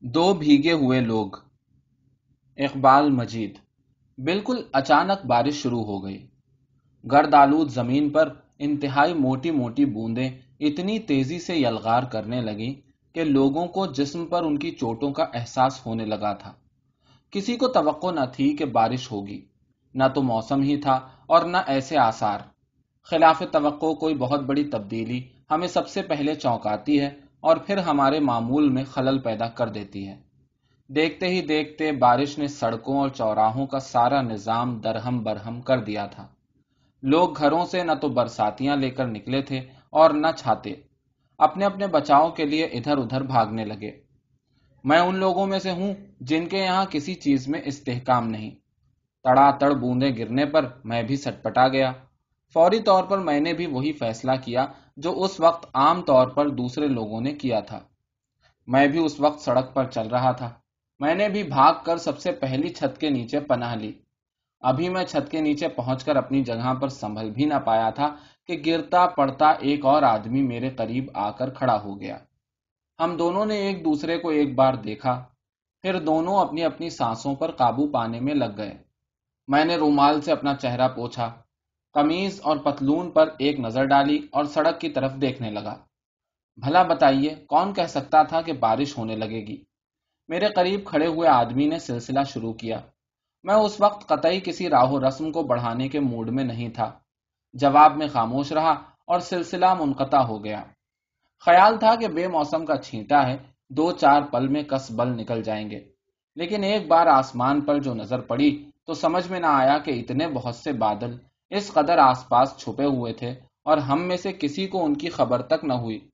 دو بھیگے ہوئے لوگ۔ اقبال مجید۔ بالکل اچانک بارش شروع ہو گئی۔ گرد آلود زمین پر انتہائی موٹی موٹی بوندیں اتنی تیزی سے یلغار کرنے لگی کہ لوگوں کو جسم پر ان کی چوٹوں کا احساس ہونے لگا تھا۔ کسی کو توقع نہ تھی کہ بارش ہوگی۔ نہ تو موسم ہی تھا اور نہ ایسے آثار۔ خلاف توقع کوئی بہت بڑی تبدیلی ہمیں سب سے پہلے چونکاتی ہے اور پھر ہمارے معمول میں خلل پیدا کر دیتی ہے۔ دیکھتے ہی دیکھتے بارش نے سڑکوں اور چوراہوں کا سارا نظام درہم برہم کر دیا تھا۔ لوگ گھروں سے نہ تو برساتیاں لے کر نکلے تھے اور نہ چھاتے۔ اپنے اپنے بچاؤ کے لیے ادھر ادھر بھاگنے لگے۔ میں ان لوگوں میں سے ہوں جن کے یہاں کسی چیز میں استحکام نہیں۔ تڑا تڑ بوندے گرنے پر میں بھی سٹپٹا گیا۔ فوری طور پر میں نے بھی وہی فیصلہ کیا جو اس وقت عام طور پر دوسرے لوگوں نے کیا تھا۔ میں بھی اس وقت سڑک پر چل رہا تھا۔ میں نے بھی بھاگ کر سب سے پہلی چھت کے نیچے پناہ لی۔ ابھی میں چھت کے نیچے پہنچ کر اپنی جگہ پر سنبھل بھی نہ پایا تھا کہ گرتا پڑتا ایک اور آدمی میرے قریب آ کر کھڑا ہو گیا۔ ہم دونوں نے ایک دوسرے کو ایک بار دیکھا۔ پھر دونوں اپنی اپنی سانسوں پر قابو پانے میں لگ گئے۔ میں نے رومال سے اپنا چہرہ پوچھا قمیض اور پتلون پر ایک نظر ڈالی اور سڑک کی طرف دیکھنے لگا۔ بھلا بتائیے، کون کہہ سکتا تھا کہ بارش ہونے لگے گی؟ میرے قریب کھڑے ہوئے آدمی نے سلسلہ شروع کیا۔ میں اس وقت قطعی کسی راہ و رسم کو بڑھانے کے موڈ میں نہیں تھا۔ جواب میں خاموش رہا اور سلسلہ منقطع ہو گیا۔ خیال تھا کہ بے موسم کا چھینٹا ہے، دو چار پل میں کس بل نکل جائیں گے۔ لیکن ایک بار آسمان پر جو نظر پڑی تو سمجھ میں نہ آیا کہ اتنے بہت سے بادل اس قدر آس پاس چھپے ہوئے تھے اور ہم میں سے کسی کو ان کی خبر تک نہ ہوئی۔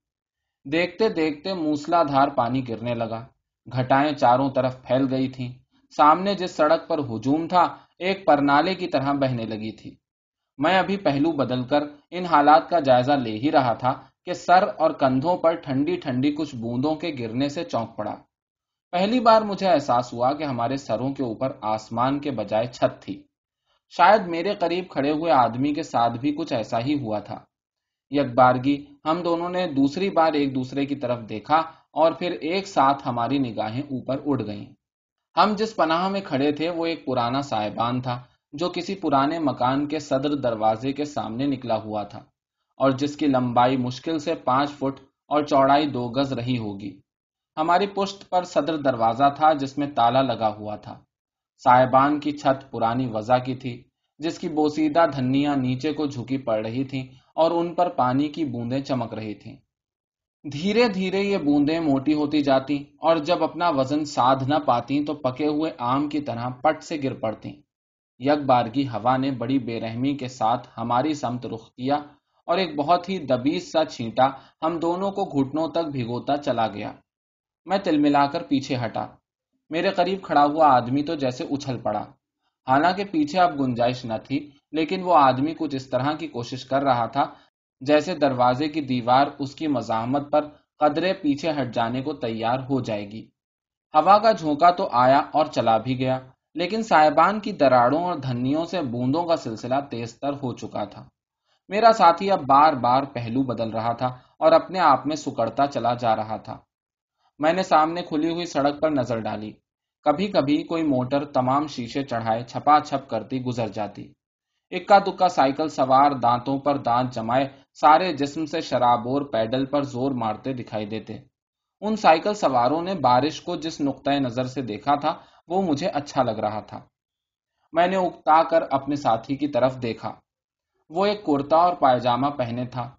دیکھتے دیکھتے موسلا دھار پانی گرنے لگا۔ گھٹائیں چاروں طرف پھیل گئی تھیں۔ سامنے جس سڑک پر ہجوم تھا، ایک پرنالے کی طرح بہنے لگی تھی۔ میں ابھی پہلو بدل کر ان حالات کا جائزہ لے ہی رہا تھا کہ سر اور کندھوں پر ٹھنڈی ٹھنڈی کچھ بوندوں کے گرنے سے چونک پڑا۔ پہلی بار مجھے احساس ہوا کہ ہمارے سروں کے اوپر آسمان کے بجائے چھت تھی۔ شاید میرے قریب کھڑے ہوئے آدمی کے ساتھ بھی کچھ ایسا ہی ہوا تھا۔ یک بارگی ہم دونوں نے دوسری بار ایک دوسرے کی طرف دیکھا اور پھر ایک ساتھ ہماری نگاہیں اوپر اڑ گئیں۔ ہم جس پناہ میں کھڑے تھے وہ ایک پرانا صاحبان تھا جو کسی پرانے مکان کے صدر دروازے کے سامنے نکلا ہوا تھا اور جس کی لمبائی مشکل سے پانچ فٹ اور چوڑائی دو گز رہی ہوگی۔ ہماری پشت پر صدر دروازہ تھا جس میں تالا لگا ہوا تھا۔ صاحبان کی چھت پرانی وزا کی تھی، جس کی بوسیدہ دھنیاں نیچے کو جھکی پڑ رہی تھیں اور ان پر پانی کی بوندیں چمک رہی تھیں۔ دھیرے دھیرے یہ بوندیں موٹی ہوتی جاتی اور جب اپنا وزن سادھ نہ پاتی تو پکے ہوئے آم کی طرح پٹ سے گر پڑتی۔ یک بارگی ہوا نے بڑی بے رحمی کے ساتھ ہماری سمت رخ کیا اور ایک بہت ہی دبیس سا چھینٹا ہم دونوں کو گھٹنوں تک بھگوتا چلا گیا۔ میں تل ملا کر پیچھے ہٹا۔ میرے قریب کھڑا ہوا آدمی تو جیسے اچھل پڑا۔ حالانکہ پیچھے اب گنجائش نہ تھی، لیکن وہ آدمی کچھ اس طرح کی کوشش کر رہا تھا جیسے دروازے کی دیوار اس کی مزاحمت پر قدرے پیچھے ہٹ جانے کو تیار ہو جائے گی۔ ہوا کا جھونکا تو آیا اور چلا بھی گیا، لیکن صاحبان کی دراڑوں اور دھنیوں سے بوندوں کا سلسلہ تیز تر ہو چکا تھا۔ میرا ساتھی اب بار بار پہلو بدل رہا تھا اور اپنے آپ میں سکڑتا چلا جا رہا تھا۔ میں نے سامنے کھلی ہوئی سڑک پر نظر ڈالی۔ کبھی کبھی کوئی موٹر تمام شیشے چڑھائے چھپا چھپ کرتی گزر جاتی۔ اکا دکا سائیکل سوار دانتوں پر دانت جمائے، سارے جسم سے شرابور پیڈل پر زور مارتے دکھائی دیتے۔ ان سائیکل سواروں نے بارش کو جس نقطۂ نظر سے دیکھا تھا، وہ مجھے اچھا لگ رہا تھا۔ میں نے اکتا کر اپنے ساتھی کی طرف دیکھا۔ وہ ایک کرتا اور پائجامہ پہنے تھا۔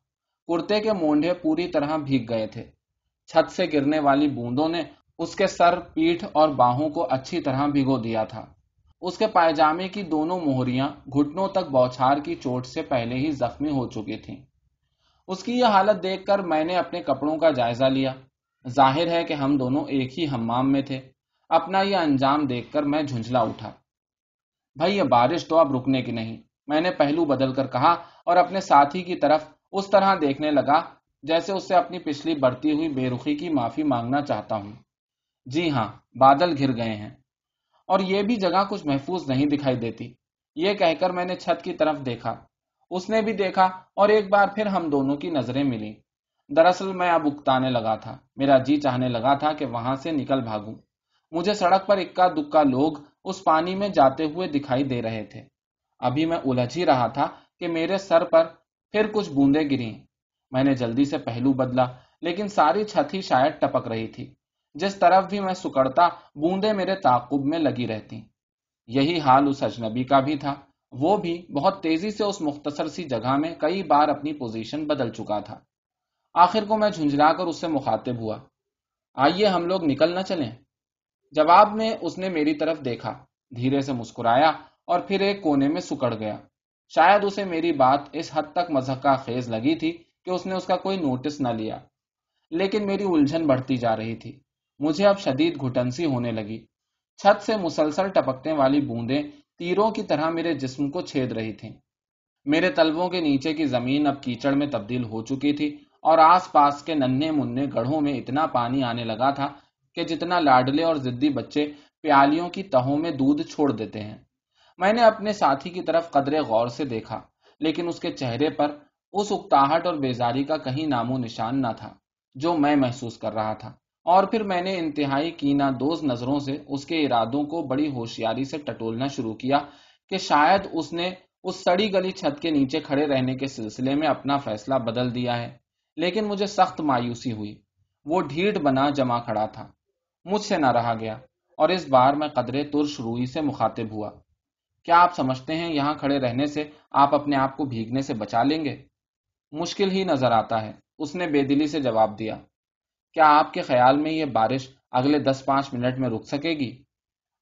کرتے کے مونڈے پوری طرح بھیگ گئے تھے۔ چھت سے گرنے والی بوندوں نے اس کے سر، پیٹھ اور باہوں کو اچھی طرح بھگو دیا تھا۔ اس کے پائجامے کی دونوں موہریاں گھٹنوں تک بوچھار کی چوٹ سے پہلے ہی زخمی ہو چکی تھیں۔ اس کی یہ حالت دیکھ کر میں نے اپنے کپڑوں کا جائزہ لیا۔ ظاہر ہے کہ ہم دونوں ایک ہی ہمام میں تھے۔ اپنا یہ انجام دیکھ کر میں جھنجلا اٹھا۔ بھائی، یہ بارش تو اب رکنے کی نہیں۔ میں نے پہلو بدل کر کہا اور اپنے ساتھی کی طرف اس طرح دیکھنے لگا جیسے اس سے اپنی پچھلی بڑھتی ہوئی بے رخی کی معافی مانگنا چاہتا ہوں۔ جی ہاں بادل گھر گئے ہیں۔ اور یہ بھی جگہ کچھ محفوظ نہیں دکھائی دیتی۔ یہ کہہ کر میں نے چھت کی طرف دیکھا۔ اس نے بھی دیکھا اور ایک بار پھر ہم دونوں کی نظریں ملی دراصل میں اب اکتانے لگا تھا۔ میرا جی چاہنے لگا تھا کہ وہاں سے نکل بھاگوں۔ مجھے سڑک پر اکا دکا لوگ اس پانی میں جاتے ہوئے دکھائی دے رہے تھے۔ ابھی میں الجھ ہی رہا تھا کہ میرے سر پر پھر کچھ بوندے گری میں نے جلدی سے پہلو بدلا، لیکن ساری چھت ہی شاید ٹپک رہی تھی۔ جس طرف بھی میں سکڑتا بوندے میرے تعقب میں لگی رہتی۔ یہی حال اس اجنبی کا بھی تھا۔ وہ بھی بہت تیزی سے اس مختصر سی جگہ میں کئی بار اپنی پوزیشن بدل چکا تھا۔ آخر کو میں جھنجلا کر اس سے مخاطب ہوا۔ آئیے ہم لوگ نکل نہ چلیں۔ جواب میں اس نے میری طرف دیکھا، دھیرے سے مسکرایا اور پھر ایک کونے میں سکڑ گیا۔ شاید اسے میری بات اس حد تک مذہقہ خیز لگی تھی کہ اس نے اس کا کوئی نوٹس نہ لیا، لیکن میری الجھن بڑھتی جا رہی تھی۔ مجھے اب شدید گھٹنسی ہونے لگی۔ چھت سے مسلسل ٹپکنے والی بوندیں تیروں کی طرح میرے جسم کو چھید رہی تھیں۔ میرے تلووں کے نیچے کی زمین اب کیچڑ میں تبدیل ہو چکی تھی اور آس پاس کے ننے منہ گڑھوں میں اتنا پانی آنے لگا تھا کہ جتنا لاڈلے اور زدی بچے پیالیوں کی تہوں میں دودھ چھوڑ دیتے ہیں۔ میں نے اپنے ساتھی کی طرف قدرے غور سے دیکھا، لیکن اس کے چہرے پر اس اکتاہٹ اور بیزاری کا کہیں نام و نشان نہ تھا جو میں محسوس کر رہا تھا۔ اور پھر میں نے انتہائی کینا دوز نظروں سے اس کے ارادوں کو بڑی ہوشیاری سے ٹٹولنا شروع کیا کہ شاید اس نے اس سڑی گلی چھت کے نیچے کھڑے رہنے کے سلسلے میں اپنا فیصلہ بدل دیا ہے۔ لیکن مجھے سخت مایوسی ہوئی۔ وہ ڈھیٹ بنا جمع کھڑا تھا۔ مجھ سے نہ رہا گیا اور اس بار میں قدرے ترش روئی سے مخاطب ہوا۔ کیا آپ سمجھتے ہیں یہاں کھڑے رہنے سے آپ اپنے آپ کو بھیگنے سے بچا لیں گے؟ مشکل ہی نظر آتا ہے۔ اس نے بے دلی سے جواب دیا۔ کیا آپ کے خیال میں یہ بارش اگلے دس پانچ منٹ میں رک سکے گی؟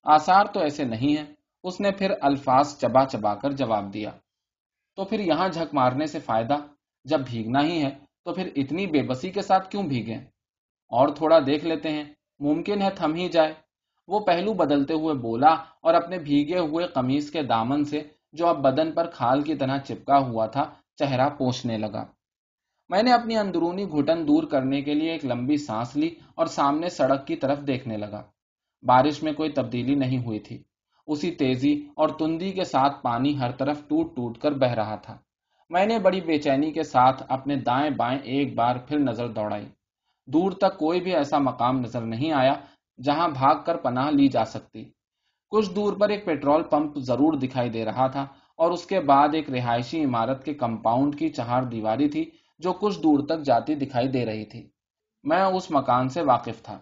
آثار تو ایسے نہیں ہیں۔ اس نے پھر الفاظ چبا چبا کر جواب دیا۔ تو پھر یہاں جھک مارنے سے فائدہ؟ جب بھیگنا ہی ہے تو پھر اتنی بے بسی کے ساتھ کیوں بھیگیں؟ اور تھوڑا دیکھ لیتے ہیں۔ ممکن ہے تھم ہی جائے۔ وہ پہلو بدلتے ہوئے بولا اور اپنے بھیگے ہوئے قمیص کے دامن سے جو اب بدن پر کھال کی طرح چپکا ہوا تھا، چہرہ پوچھنے لگا۔ میں نے اپنی اندرونی گھٹن دور کرنے کے لیے ایک لمبی سانس لی اور سامنے سڑک کی طرف دیکھنے لگا۔ بارش میں کوئی تبدیلی نہیں ہوئی تھی۔ اسی تیزی اور تندی کے ساتھ پانی ہر طرف ٹوٹ ٹوٹ کر بہ رہا تھا۔ میں نے بڑی بے چینی کے ساتھ اپنے دائیں بائیں ایک بار پھر نظر دوڑائی۔ دور تک کوئی بھی ایسا مقام نظر نہیں آیا جہاں بھاگ کر پناہ لی جا سکتی۔ کچھ دور پر ایک پیٹرول پمپ ضرور دکھائی دے رہا تھا اور اس کے بعد ایک رہائشی عمارت کے کمپاؤنڈ کی چہار دیواری تھی جو کچھ دور تک جاتی دکھائی دے رہی تھی۔ میں اس مکان سے واقف تھا۔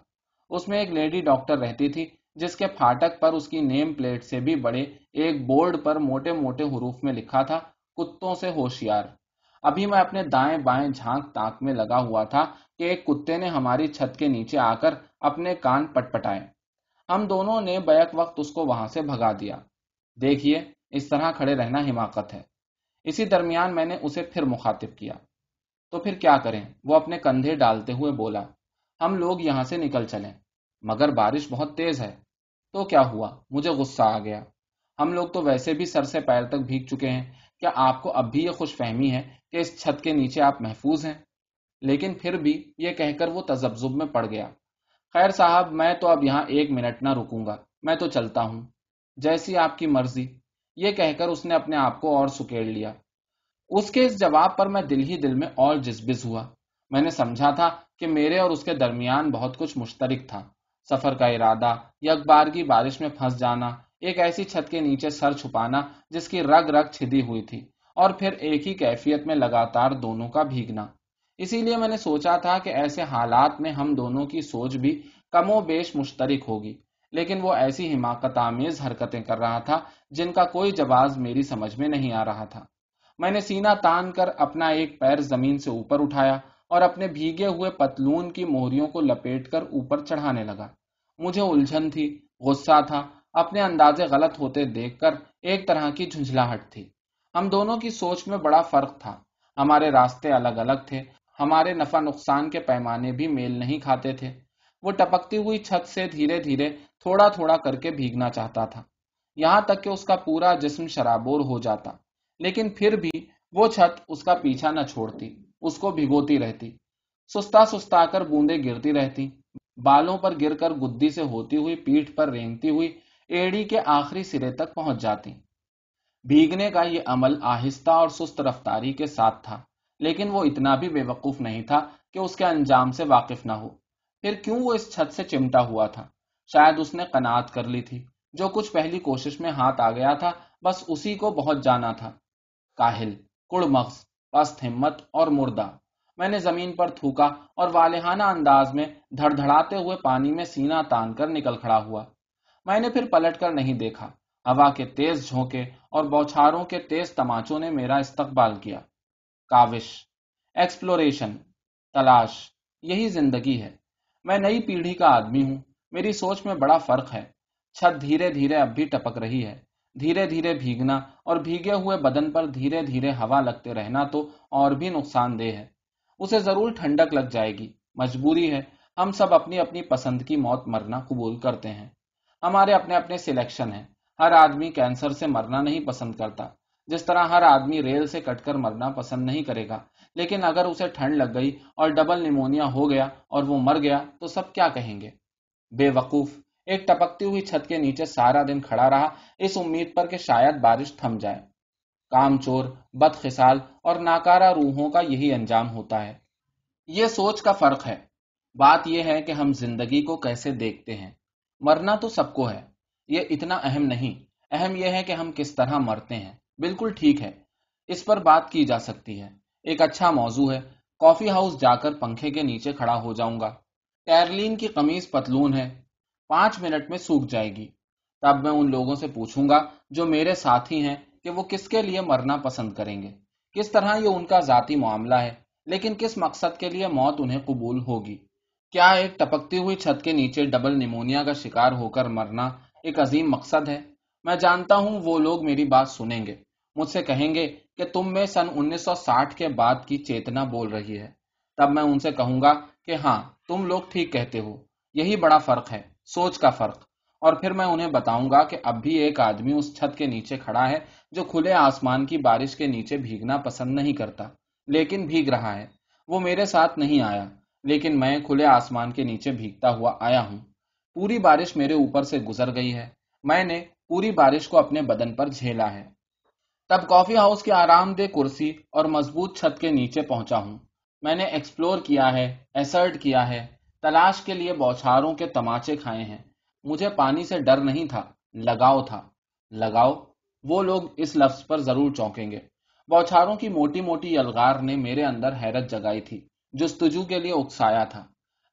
اس میں ایک لیڈی ڈاکٹر رہتی تھی، جس کے پھاٹک پر اس کی نیم پلیٹ سے بھی بڑے ایک بورڈ پر موٹے موٹے حروف میں لکھا تھا، کتوں سے ہوشیار۔ ابھی میں اپنے دائیں بائیں جھانک تاک میں لگا ہوا تھا کہ ایک کتے نے ہماری چھت کے نیچے آ کر اپنے کان پٹ پٹائے ہم دونوں نے بیک وقت اس کو وہاں سے بھگا دیا۔ دیکھیے، اس طرح کھڑے رہنا حماقت ہے۔ اسی درمیان میں نے اسے پھر مخاطب کیا۔ تو پھر کیا کریں؟ وہ اپنے کندھے ڈالتے ہوئے بولا، ہم لوگ یہاں سے نکل چلیں، مگر بارش بہت تیز ہے۔ تو کیا ہوا؟ مجھے غصہ آ گیا۔ ہم لوگ تو ویسے بھی سر سے پیر تک بھیگ چکے ہیں۔ کیا آپ کو اب بھی یہ خوش فہمی ہے کہ اس چھت کے نیچے آپ محفوظ ہیں؟ لیکن پھر بھی یہ کہہ کر وہ تجبزب میں پڑ گیا۔ خیر صاحب، میں تو اب یہاں ایک منٹ نہ رکوں گا، میں تو چلتا ہوں۔ جیسی آپ کی مرضی۔ یہ کہہ کر اس نے اپنے آپ کو اور سکیڑ لیا۔ اس کے اس جواب پر میں دل ہی دل میں اور جذبز ہوا۔ میں نے سمجھا تھا کہ میرے اور اس کے درمیان بہت کچھ مشترک تھا۔ سفر کا ارادہ یا اخبار کی بارش میں پھنس جانا، ایک ایسی چھت کے نیچے سر چھپانا جس کی رگ رگ چھدی ہوئی تھی، اور پھر ایک ہی کیفیت میں لگاتار دونوں کا بھیگنا۔ اسی لیے میں نے سوچا تھا کہ ایسے حالات میں ہم دونوں کی سوچ بھی کم و بیش مشترک ہوگی۔ لیکن وہ ایسی حماقت آمیز حرکتیں کر رہا تھا جن کا کوئی جواز میری سمجھ میں نہیں آ رہا تھا۔ میں نے سینا تان کر اپنا ایک پیر زمین سے اوپر اٹھایا اور اپنے بھیگے ہوئے پتلون کی موہریوں کو لپیٹ کر اوپر چڑھانے لگا۔ مجھے الجھن تھی، غصہ تھا، اپنے اندازے غلط ہوتے دیکھ کر ایک طرح کی جھنجھلاہٹ تھی۔ ہم دونوں کی سوچ میں بڑا فرق تھا۔ ہمارے راستے الگ الگ تھے، ہمارے نفع نقصان کے پیمانے بھی میل نہیں کھاتے تھے۔ وہ ٹپکتی ہوئی چھت سے دھیرے دھیرے تھوڑا تھوڑا کر کے بھیگنا چاہتا تھا۔ یہاں تک کہ اس کا پورا جسم شرابور ہو جاتا۔ لیکن پھر بھی وہ چھت اس کا پیچھا نہ چھوڑتی، اس کو بھگوتی رہتی۔ سستا سستا کر بوندے گرتی رہتی۔ بالوں پر گر کر گدی سے ہوتی ہوئی، پیٹھ پر رینگتی ہوئی، ایڑی کے آخری سرے تک پہنچ جاتی۔ بھیگنے کا یہ عمل آہستہ اور سست رفتاری کے ساتھ تھا، لیکن وہ اتنا بھی بے وقوف نہیں تھا کہ اس کے انجام سے واقف نہ ہو۔ پھر کیوں وہ اس چھت سے چمٹا ہوا تھا؟ شاید اس نے قناعت کر لی تھی۔ جو کچھ پہلی کوشش میں ہاتھ آ گیا تھا، بس اسی کو بہت جانا تھا۔ کاہل، کڑ مغز، پست ہمت اور مردہ۔ میں نے زمین پر تھوکا اور والہانہ انداز میں دھڑ دھڑاتے ہوئے پانی میں سینا تان کر نکل کھڑا ہوا۔ میں نے پھر پلٹ کر نہیں دیکھا۔ ہوا کے تیز جھونکے اور بوچھاروں کے تیز تماچوں نے میرا استقبال کیا۔ کاوش، ایکسپلوریشن، تلاش، یہی زندگی ہے۔ میں نئی پیڑھی کا آدمی ہوں۔ میری سوچ میں بڑا فرق ہے۔ چھت دھیرے دھیرے اب بھی ٹپک رہی ہے۔ دھیرے دھیرے بھیگنا اور بھیگے ہوئے بدن پر دھیرے دھیرے ہوا لگتے رہنا تو اور بھی نقصان دہ ہے۔ اسے ضرور ٹھنڈک لگ جائے گی۔ مجبوری ہے۔ ہم سب اپنی اپنی پسند کی موت مرنا قبول کرتے ہیں۔ ہمارے اپنے اپنے سلیکشن ہیں۔ ہر آدمی کینسر سے مرنا نہیں پسند کرتا۔ جس طرح ہر آدمی ریل سے کٹ کر مرنا پسند نہیں کرے گا۔ لیکن اگر اسے ٹھنڈ لگ گئی اور ڈبل نیمونیا ہو گیا اور وہ مر گیا تو سب کیا کہیں گے؟ بے وقوف۔ ایک ٹپکتی ہوئی چھت کے نیچے سارا دن کھڑا رہا، اس امید پر کہ شاید بارش تھم جائے۔ کام چور بد خسال اور ناکارہ روحوں کا یہی انجام ہوتا ہے۔ یہ سوچ کا فرق ہے۔ بات یہ ہے کہ ہم زندگی کو کیسے دیکھتے ہیں۔ مرنا تو سب کو ہے۔ یہ اتنا اہم نہیں۔ اہم یہ ہے کہ ہم کس طرح مرتے ہیں۔ بالکل ٹھیک ہے۔ اس پر بات کی جا سکتی ہے۔ ایک اچھا موضوع ہے۔ کافی ہاؤس جا کر پنکھے کے نیچے کھڑا ہو جاؤں گا۔ کیرلین کی قمیض پتلون ہے۔ پانچ منٹ میں سوکھ جائے گی۔ تب میں ان لوگوں سے پوچھوں گا جو میرے ساتھی ہیں کہ وہ کس کے لیے مرنا پسند کریں گے۔ کس طرح یہ ان کا ذاتی معاملہ ہے، لیکن کس مقصد کے لیے موت انہیں قبول ہوگی؟ کیا ایک ٹپکتی ہوئی چھت کے نیچے ڈبل نیمونیا کا شکار ہو کر مرنا ایک عظیم مقصد ہے؟ میں جانتا ہوں وہ لوگ میری بات سنیں گے۔ مجھ سے کہیں گے کہ تم میں سن انیس سو ساٹھ کے بعد کی چیتنا بول رہی ہے۔ تب میں ان سے کہوں گا کہ ہاں تم لوگ ٹھیک کہتے ہو۔ یہی بڑا فرق ہے۔ سوچ کا فرق۔ اور پھر میں انہیں بتاؤں گا کہ اب بھی ایک آدمی اس چھت کے نیچے کھڑا ہے جو کھلے آسمان کی بارش کے نیچے بھیگنا پسند نہیں کرتا، لیکن بھیگ رہا ہے۔ وہ میرے ساتھ نہیں آیا، لیکن میں کھلے آسمان کے نیچے بھیگتا ہوا آیا ہوں۔ پوری بارش میرے اوپر سے گزر گئی ہے۔ میں نے پوری بارش کو اپنے بدن پر جھیلا ہے۔ تب کافی ہاؤس کی آرام دہ کرسی اور مضبوط چھت کے نیچے پہنچا ہوں۔ میں نے ایکسپلور کیا ہے، ایسرٹ کیا ہے۔ تلاش کے لیے بوچھاروں کے تماچے کھائے ہیں۔ مجھے پانی سے ڈر نہیں تھا۔ لگاؤ تھا۔ لگاؤ۔ وہ لوگ اس لفظ پر ضرور چونکیں گے۔ بوچھاروں کی موٹی موٹی یلغار نے میرے اندر حیرت جگائی تھی۔ جستجو کے لیے اکسایا تھا۔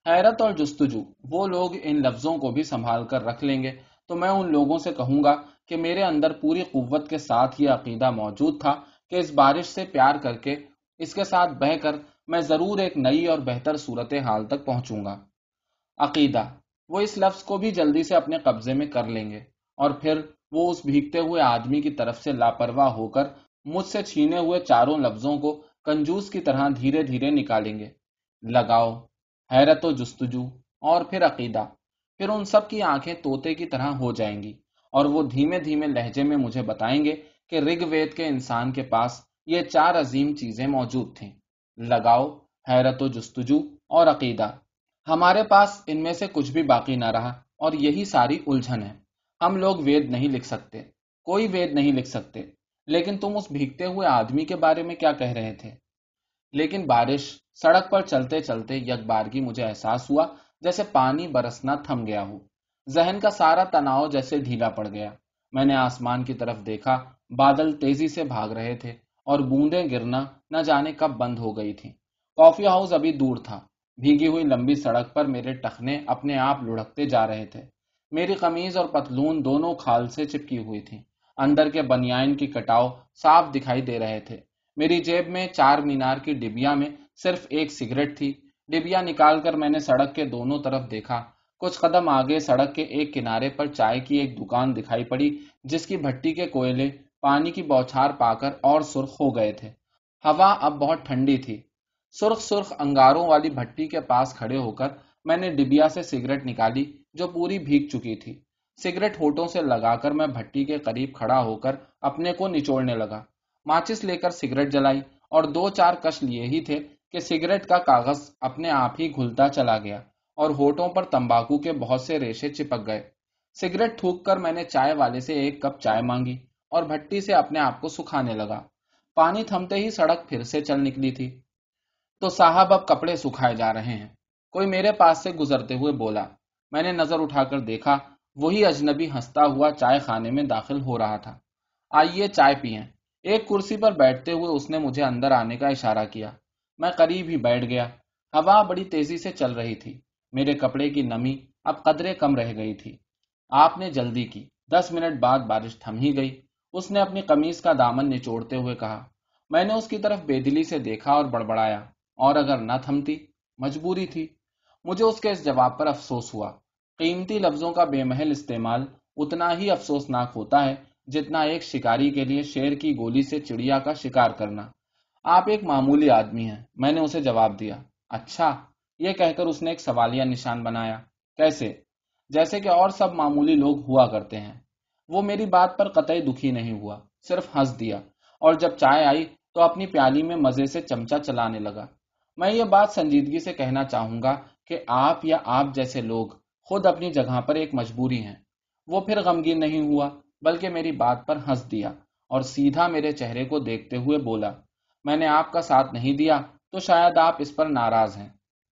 حیرت اور جستجو۔ وہ لوگ ان لفظوں کو بھی سنبھال کر رکھ لیں گے۔ تو میں ان لوگوں سے کہوں گا کہ میرے اندر پوری قوت کے ساتھ یہ عقیدہ موجود تھا کہ اس بارش سے پیار کر کے اس کے ساتھ بہ کر میں ضرور ایک نئی اور بہتر صورت حال تک پہنچوں گا۔ عقیدہ، وہ اس لفظ کو بھی جلدی سے اپنے قبضے میں کر لیں گے اور پھر وہ اس بھیگتے ہوئے آدمی کی طرف سے لاپرواہ ہو کر مجھ سے چھینے ہوئے چاروں لفظوں کو کنجوس کی طرح دھیرے دھیرے نکالیں گے۔ لگاؤ، حیرت و جستجو اور پھر عقیدہ۔ پھر ان سب کی آنکھیں توتے کی طرح ہو جائیں گی اور وہ دھیمے دھیمے لہجے میں مجھے بتائیں گے کہ رگ وید کے انسان کے پاس یہ چار عظیم چیزیں موجود تھیں۔ لگاؤ، حیرت و جستجو اور عقیدہ۔ ہمارے پاس ان میں سے کچھ بھی باقی نہ رہا اور یہی ساری الجھن ہے ہم لوگ وید نہیں لکھ سکتے، کوئی وید نہیں لکھ سکتے۔ لیکن تم اس بھیگتے ہوئے آدمی کے بارے میں کیا کہہ رہے تھے؟ لیکن بارش سڑک پر چلتے چلتے یک بارگی مجھے احساس ہوا جیسے پانی برسنا تھم گیا ہو۔ ذہن کا سارا تناؤ جیسے ڈھیلا پڑ گیا۔ میں نے آسمان کی طرف دیکھا، بادل تیزی سے بھاگ رہے تھے۔ اور بوندیں گرنا نہ جانے کب بند ہو گئی تھی کافی ہاؤس ابھی دور تھا۔ بھیگی ہوئی لمبی سڑک پر میرے ٹخنے اپنے آپ لڑکتے جا رہے تھے۔ میری قمیض اور پتلون دونوں کھال سے چپکی ہوئی تھی اندر کے بنیائن کی کٹاؤ صاف دکھائی دے رہے تھے۔ میری جیب میں چار مینار کی ڈبیا میں صرف ایک سگریٹ تھی۔ ڈبیا نکال کر میں نے سڑک کے دونوں طرف دیکھا۔ کچھ قدم آگے سڑک کے ایک کنارے پر چائے کی ایک دکان دکھائی پڑی، جس کی بھٹی کے کوئلے پانی کی بوچھار پا کر اور سرخ ہو گئے تھے۔ ہوا اب بہت ٹھنڈی تھی۔ سرخ سرخ انگاروں والی بھٹی کے پاس کھڑے ہو کر میں نے ڈبیا سے سگریٹ نکالی جو پوری بھیگ چکی تھی۔ سگریٹ ہوٹوں سے لگا کر میں بھٹی کے قریب کھڑا ہو کر اپنے کو نچوڑنے لگا۔ ماچس لے کر سگریٹ جلائی اور دو چار کش لیے ہی تھے کہ سگریٹ کا کاغذ اپنے آپ ہی گھلتا چلا گیا اور ہوٹوں پر تمباکو کے بہت سے ریشے چپک گئے۔ سگریٹ تھوک کر میں نے چائے والے سے ایک کپ چائے مانگی۔ اور بھٹی سے اپنے آپ کو سکھانے لگا۔ پانی تھمتے ہی سڑک پھر سے چل نکلی تھی۔ تو صاحب اب کپڑے سکھائے جا رہے ہیں۔ کوئی میرے پاس سے گزرتے ہوئے بولا، میں نے نظر اٹھا کر دیکھا، وہی اجنبی ہنستا ہوا چائے خانے میں داخل ہو رہا تھا۔ آئیے چائے پیئیں۔ ایک کرسی پر بیٹھتے ہوئے اس نے مجھے اندر آنے کا اشارہ کیا۔ میں قریب ہی بیٹھ گیا۔ ہوا بڑی تیزی سے چل رہی تھی۔ میرے کپڑے کی نمی اب قدرے کم رہ گئی تھی۔ آپ نے جلدی کی۔ دس منٹ بعد بارش تھم ہی گئی۔ اس نے اپنی قمیض کا دامن نچوڑتے ہوئے کہا، میں نے اس کی طرف بے دلی سے دیکھا اور بڑبڑایا، اور اگر نہ تھمتی، مجبوری تھی۔ مجھے اس کے اس جواب پر افسوس ہوا۔ قیمتی لفظوں کا بے محل استعمال اتنا ہی افسوسناک ہوتا ہے جتنا ایک شکاری کے لیے شیر کی گولی سے چڑیا کا شکار کرنا۔ آپ ایک معمولی آدمی ہیں، میں نے اسے جواب دیا۔ اچھا یہ کہہ کر اس نے ایک سوالیہ نشان بنایا۔ کیسے؟ جیسے کہ اور سب معمولی لوگ ہوا کرتے ہیں۔ وہ میری بات پر قطعی دکھی نہیں ہوا، صرف ہنس دیا۔ اور جب چائے آئی تو اپنی پیالی میں مزے سے چمچا چلانے لگا۔ میں یہ بات سنجیدگی سے کہنا چاہوں گا کہ آپ یا آپ جیسے لوگ خود اپنی جگہ پر ایک مجبوری ہیں۔ وہ پھر غمگین نہیں ہوا، بلکہ میری بات پر ہنس دیا اور سیدھا میرے چہرے کو دیکھتے ہوئے بولا، میں نے آپ کا ساتھ نہیں دیا تو شاید آپ اس پر ناراض ہیں۔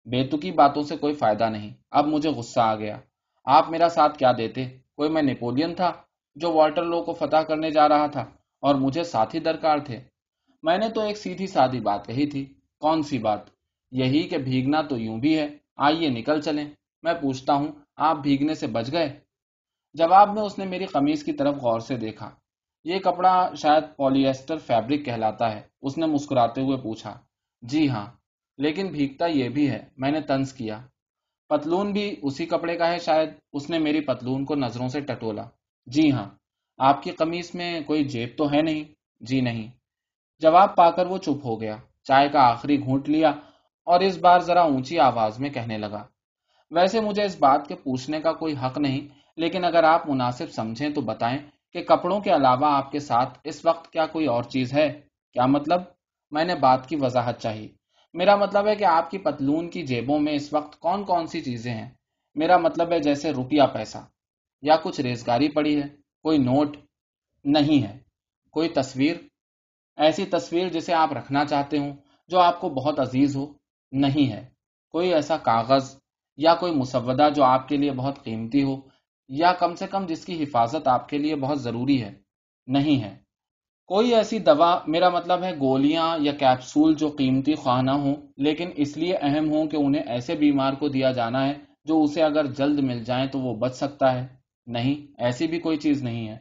بےتکی باتوں سے کوئی فائدہ نہیں، اب مجھے غصہ آ گیا۔ آپ میرا ساتھ کیا دیتے؟ کوئی میں نیپولین تھا؟ جو واٹر لو کو فتح کرنے جا رہا تھا اور مجھے ساتھی درکار تھے۔ میں نے تو ایک سیدھی سادی بات کہی تھی۔ کون سی بات؟ یہی کہ بھیگنا تو یوں بھی ہے۔ آئیے نکل چلیں۔ میں پوچھتا ہوں، آپ بھیگنے سے بچ گئے؟ جواب میں اس نے میری قمیض کی طرف غور سے دیکھا۔ یہ کپڑا شاید پولیسٹر فیبرک کہلاتا ہے۔ اس نے مسکراتے ہوئے پوچھا جی ہاں لیکن بھیگتا یہ بھی ہے۔ میں نے تنز کیا۔ پتلون بھی اسی کپڑے کا ہے شاید۔ اس نے میری پتلون کو نظروں سے ٹٹولا۔ جی ہاں آپ کی قمیص میں کوئی جیب تو ہے نہیں؟ جی نہیں۔ جواب پا کر وہ چپ ہو گیا۔ چائے کا آخری گھونٹ لیا اور اس بار ذرا اونچی آواز میں کہنے لگا، ویسے مجھے اس بات کے پوچھنے کا کوئی حق نہیں، لیکن اگر آپ مناسب سمجھیں تو بتائیں کہ کپڑوں کے علاوہ آپ کے ساتھ اس وقت کیا کوئی اور چیز ہے؟ کیا مطلب؟ میں نے بات کی وضاحت چاہی۔ میرا مطلب ہے کہ آپ کی پتلون کی جیبوں میں اس وقت کون کون سی چیزیں ہیں؟ میرا مطلب ہے جیسے روپیہ پیسہ۔ یا کچھ ریزگاری پڑی ہے، کوئی نوٹ نہیں ہے، کوئی تصویر۔ ایسی تصویر جسے آپ رکھنا چاہتے ہوں، جو آپ کو بہت عزیز ہو، نہیں ہے۔ کوئی ایسا کاغذ یا کوئی مسودہ جو آپ کے لیے بہت قیمتی ہو، یا کم سے کم جس کی حفاظت آپ کے لیے بہت ضروری ہے، نہیں ہے۔ کوئی ایسی دوا، میرا مطلب ہے گولیاں یا کیپسول جو قیمتی خواہ نہ ہوں، لیکن اس لیے اہم ہوں کہ انہیں ایسے بیمار کو دیا جانا ہے جو اسے اگر جلد مل جائیں تو وہ بچ سکتا ہے۔ نہیں، ایسی بھی کوئی چیز نہیں ہے۔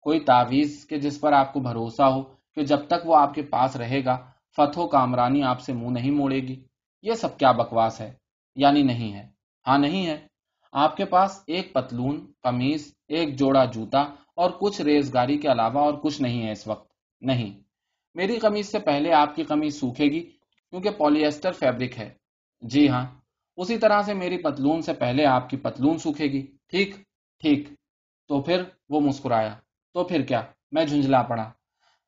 کوئی تعویذ کہ جس پر آپ کو بھروسہ ہو کہ جب تک وہ آپ کے پاس رہے گا، فتح و کامرانی آپ سے منہ نہیں موڑے گی۔ یہ سب کیا بکواس ہے؟ یعنی نہیں ہے۔ ہاں نہیں ہے۔ آپ کے پاس ایک پتلون قمیض ایک جوڑا جوتا اور کچھ ریزگاری کے علاوہ اور کچھ نہیں ہے اس وقت۔ نہیں۔ میری قمیض سے پہلے آپ کی قمیض سوکھے گی کیونکہ پولیسٹر فیبرک ہے۔ جی ہاں۔ اسی طرح سے میری پتلون سے پہلے آپ کی پتلون سوکھے گی۔ ٹھیک۔ ٹھیک۔ تو پھر وہ مسکرایا۔ تو پھر کیا؟ میں جھنجلا پڑا۔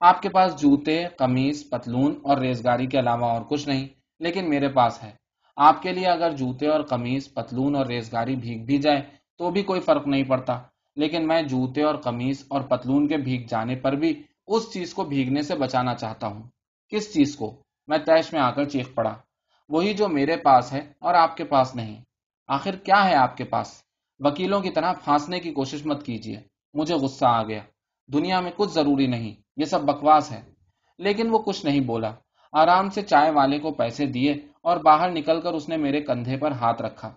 آپ کے پاس جوتے قمیض پتلون اور ریزگاری کے علاوہ اور کچھ نہیں، لیکن میرے پاس ہے۔ آپ کے لیے اگر جوتے اور قمیض پتلون اور ریزگاری بھیگ بھی جائے، تو بھی کوئی فرق نہیں پڑتا۔ لیکن میں جوتے اور قمیض اور پتلون کے بھیگ جانے پر بھی اس چیز کو بھیگنے سے بچانا چاہتا ہوں۔ کس چیز کو؟ میں تیش میں آ کر چیخ پڑا۔ وہی جو میرے پاس ہے اور آپ کے پاس نہیں۔ آخر کیا ہے آپ کے پاس؟ وکیلوں کی طرح پھانسنے کی کوشش مت کیجیے مجھے غصہ آ گیا۔ دنیا میں کچھ ضروری نہیں۔ یہ سب بکواس ہے۔ لیکن وہ کچھ نہیں بولا۔ آرام سے چائے والے کو پیسے دیے اور باہر نکل کر اس نے میرے کندھے پر ہاتھ رکھا۔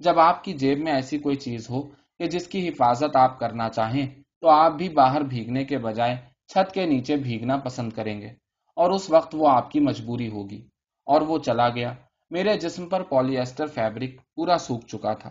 جب آپ کی جیب میں ایسی کوئی چیز ہو کہ جس کی حفاظت آپ کرنا چاہیں، تو آپ بھی باہر بھیگنے کے بجائے چھت کے نیچے بھیگنا پسند کریں گے۔ اور اس وقت وہ آپ کی مجبوری ہوگی۔ اور وہ چلا گیا۔ میرے جسم پر پولی ایسٹر فیبرک پورا سوکھ چکا تھا۔